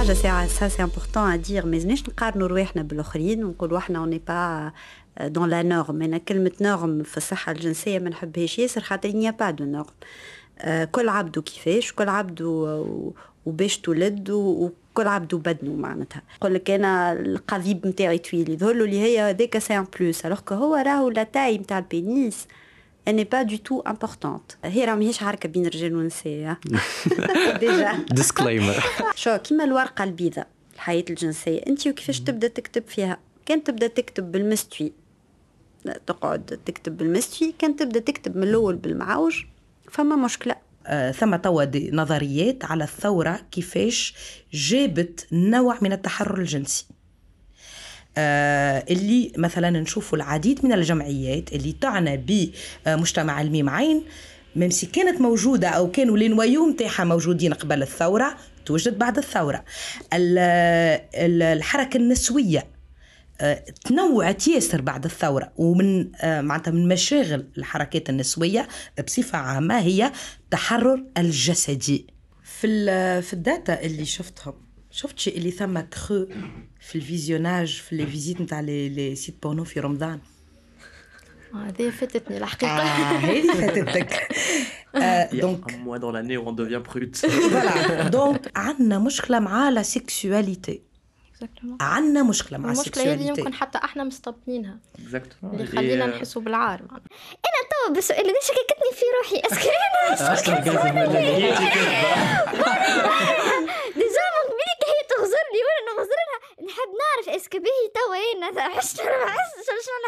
حاجة ساعة ça c'est important à dire ما لازمناش نقارنوا رواحنا بالآخرين ونقولوا إحنا on n'est pas dans la norme أنا كلمة norme في الصحة الجنسية ما نحبهاش ياسر خاطر n'y a pas de norme كل عبد كيفاش؟ كل عبد وباش تولد وكل عبد بدنه معناتها. يقول لك أنا القضيب نتاعي طويل يظهر له اللي هي هذاك c'est un plus alors هو راهو la taille نتاع ال pénis. Elle n'est pas du tout importante. هي راه ماهيش حركه بين الرجال والنساء déjà. disclaimer شو كيما الورقة البيضاء الحياة الجنسية أنت وكيفاش تبدأ تكتب فيها؟ كان تبدأ تكتب بالمستوي. تقعد تكتب بالمستوي كان تبدأ تكتب من الأول بالمعوج فما مشكلة. آه ثم توا نظريات على الثورة كيفاش جابت نوع من التحرر الجنسي. اللي مثلا نشوفوا العديد من الجمعيات اللي تعنى بمجتمع الميم عين ممسي كانت موجودة أو كانوا les noyaux متاعها موجودين قبل الثورة توجد بعد الثورة. الحركة النسوية آه، تنوعت ياسر بعد الثورة ومن آه، معناتها من مشاغل الحركات النسوية بصفة عامة هي التحرر الجسدي. في في ال data اللي شفتهم شفت شيء اللي ثم كخو في ال visionnage في les visites نتاع les sites porno في رمضان؟ هذه فاتتني الحقيقة. آه هذه فاتتك. دونك موا دون لاني اون دوفيان بروت فوالا دونك عندنا مشكلة مع la sexualité عندنا مشكلة مع المشكلة هذه يمكن حتى إحنا مستبطنينها اللي خلينا نحسوا بالعار. أنا توا بالسؤال هذا شككتني في روحي. est-ce que أنا أصلا déjà من قبلك هي تغزرني وأنا نغزر لها نحب نعرف اسكو باهي توا أنا عشت شنو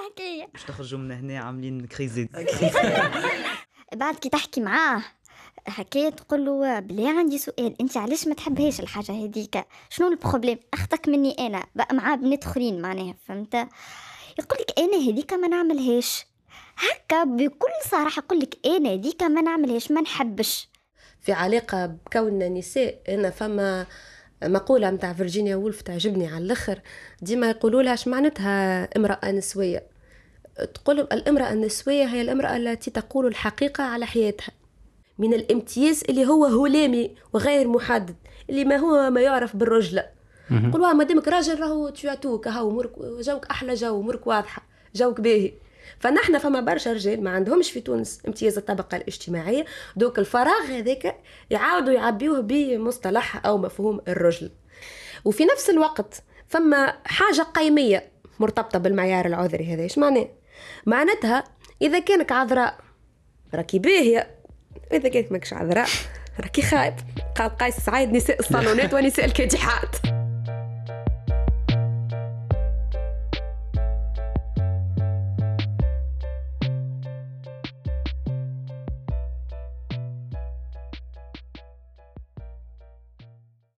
الحكاية باش تخرجوا من هنا عاملين crise بعد كي تحكي معاه هكايا تقول له بلي عندي سؤال أنت علاش ما تحبهاش الحاجة هذيك؟ شنو ال problème اخطك مني أنا بقى مع بنات أخرين معناها فهمت؟ يقول لك أنا هذيك ما نعملهاش. هكا بكل صراحة يقول لك أنا هذيك ما نعملهاش ما نحبش. في علاقة بكوننا نساء أنا فما مقولة متاع فيرجينيا وولف تعجبني على الأخر. ديما يقولوا لها معناتها امرأة نسوية؟ تقول الامرأة النسوية هي الامرأة التي تقول الحقيقة على حياتها. من الامتياز اللي هو هلامي وغير محدد اللي ما هو ما يعرف بالرجلة. قلوا ما دامك راجل راهو تشواتو كهو مرك جوك أحلى جو مرك واضحة جوك باهي. فنحن فما برشا رجال ما عندهمش في تونس امتياز الطبقة الاجتماعية. دوك الفراغ هذاك يعاودوا يعبيوه بمصطلح أو مفهوم الرجل. وفي نفس الوقت فما حاجة قيمية مرتبطة بالمعيار العذري هذا. إيش معناه؟ معناتها إذا كانك عذراء راكي باهية إذا كانت ماكش عذراء راكي خايب. قال قيس سعيد نساء الصالونات ونساء الكادحات.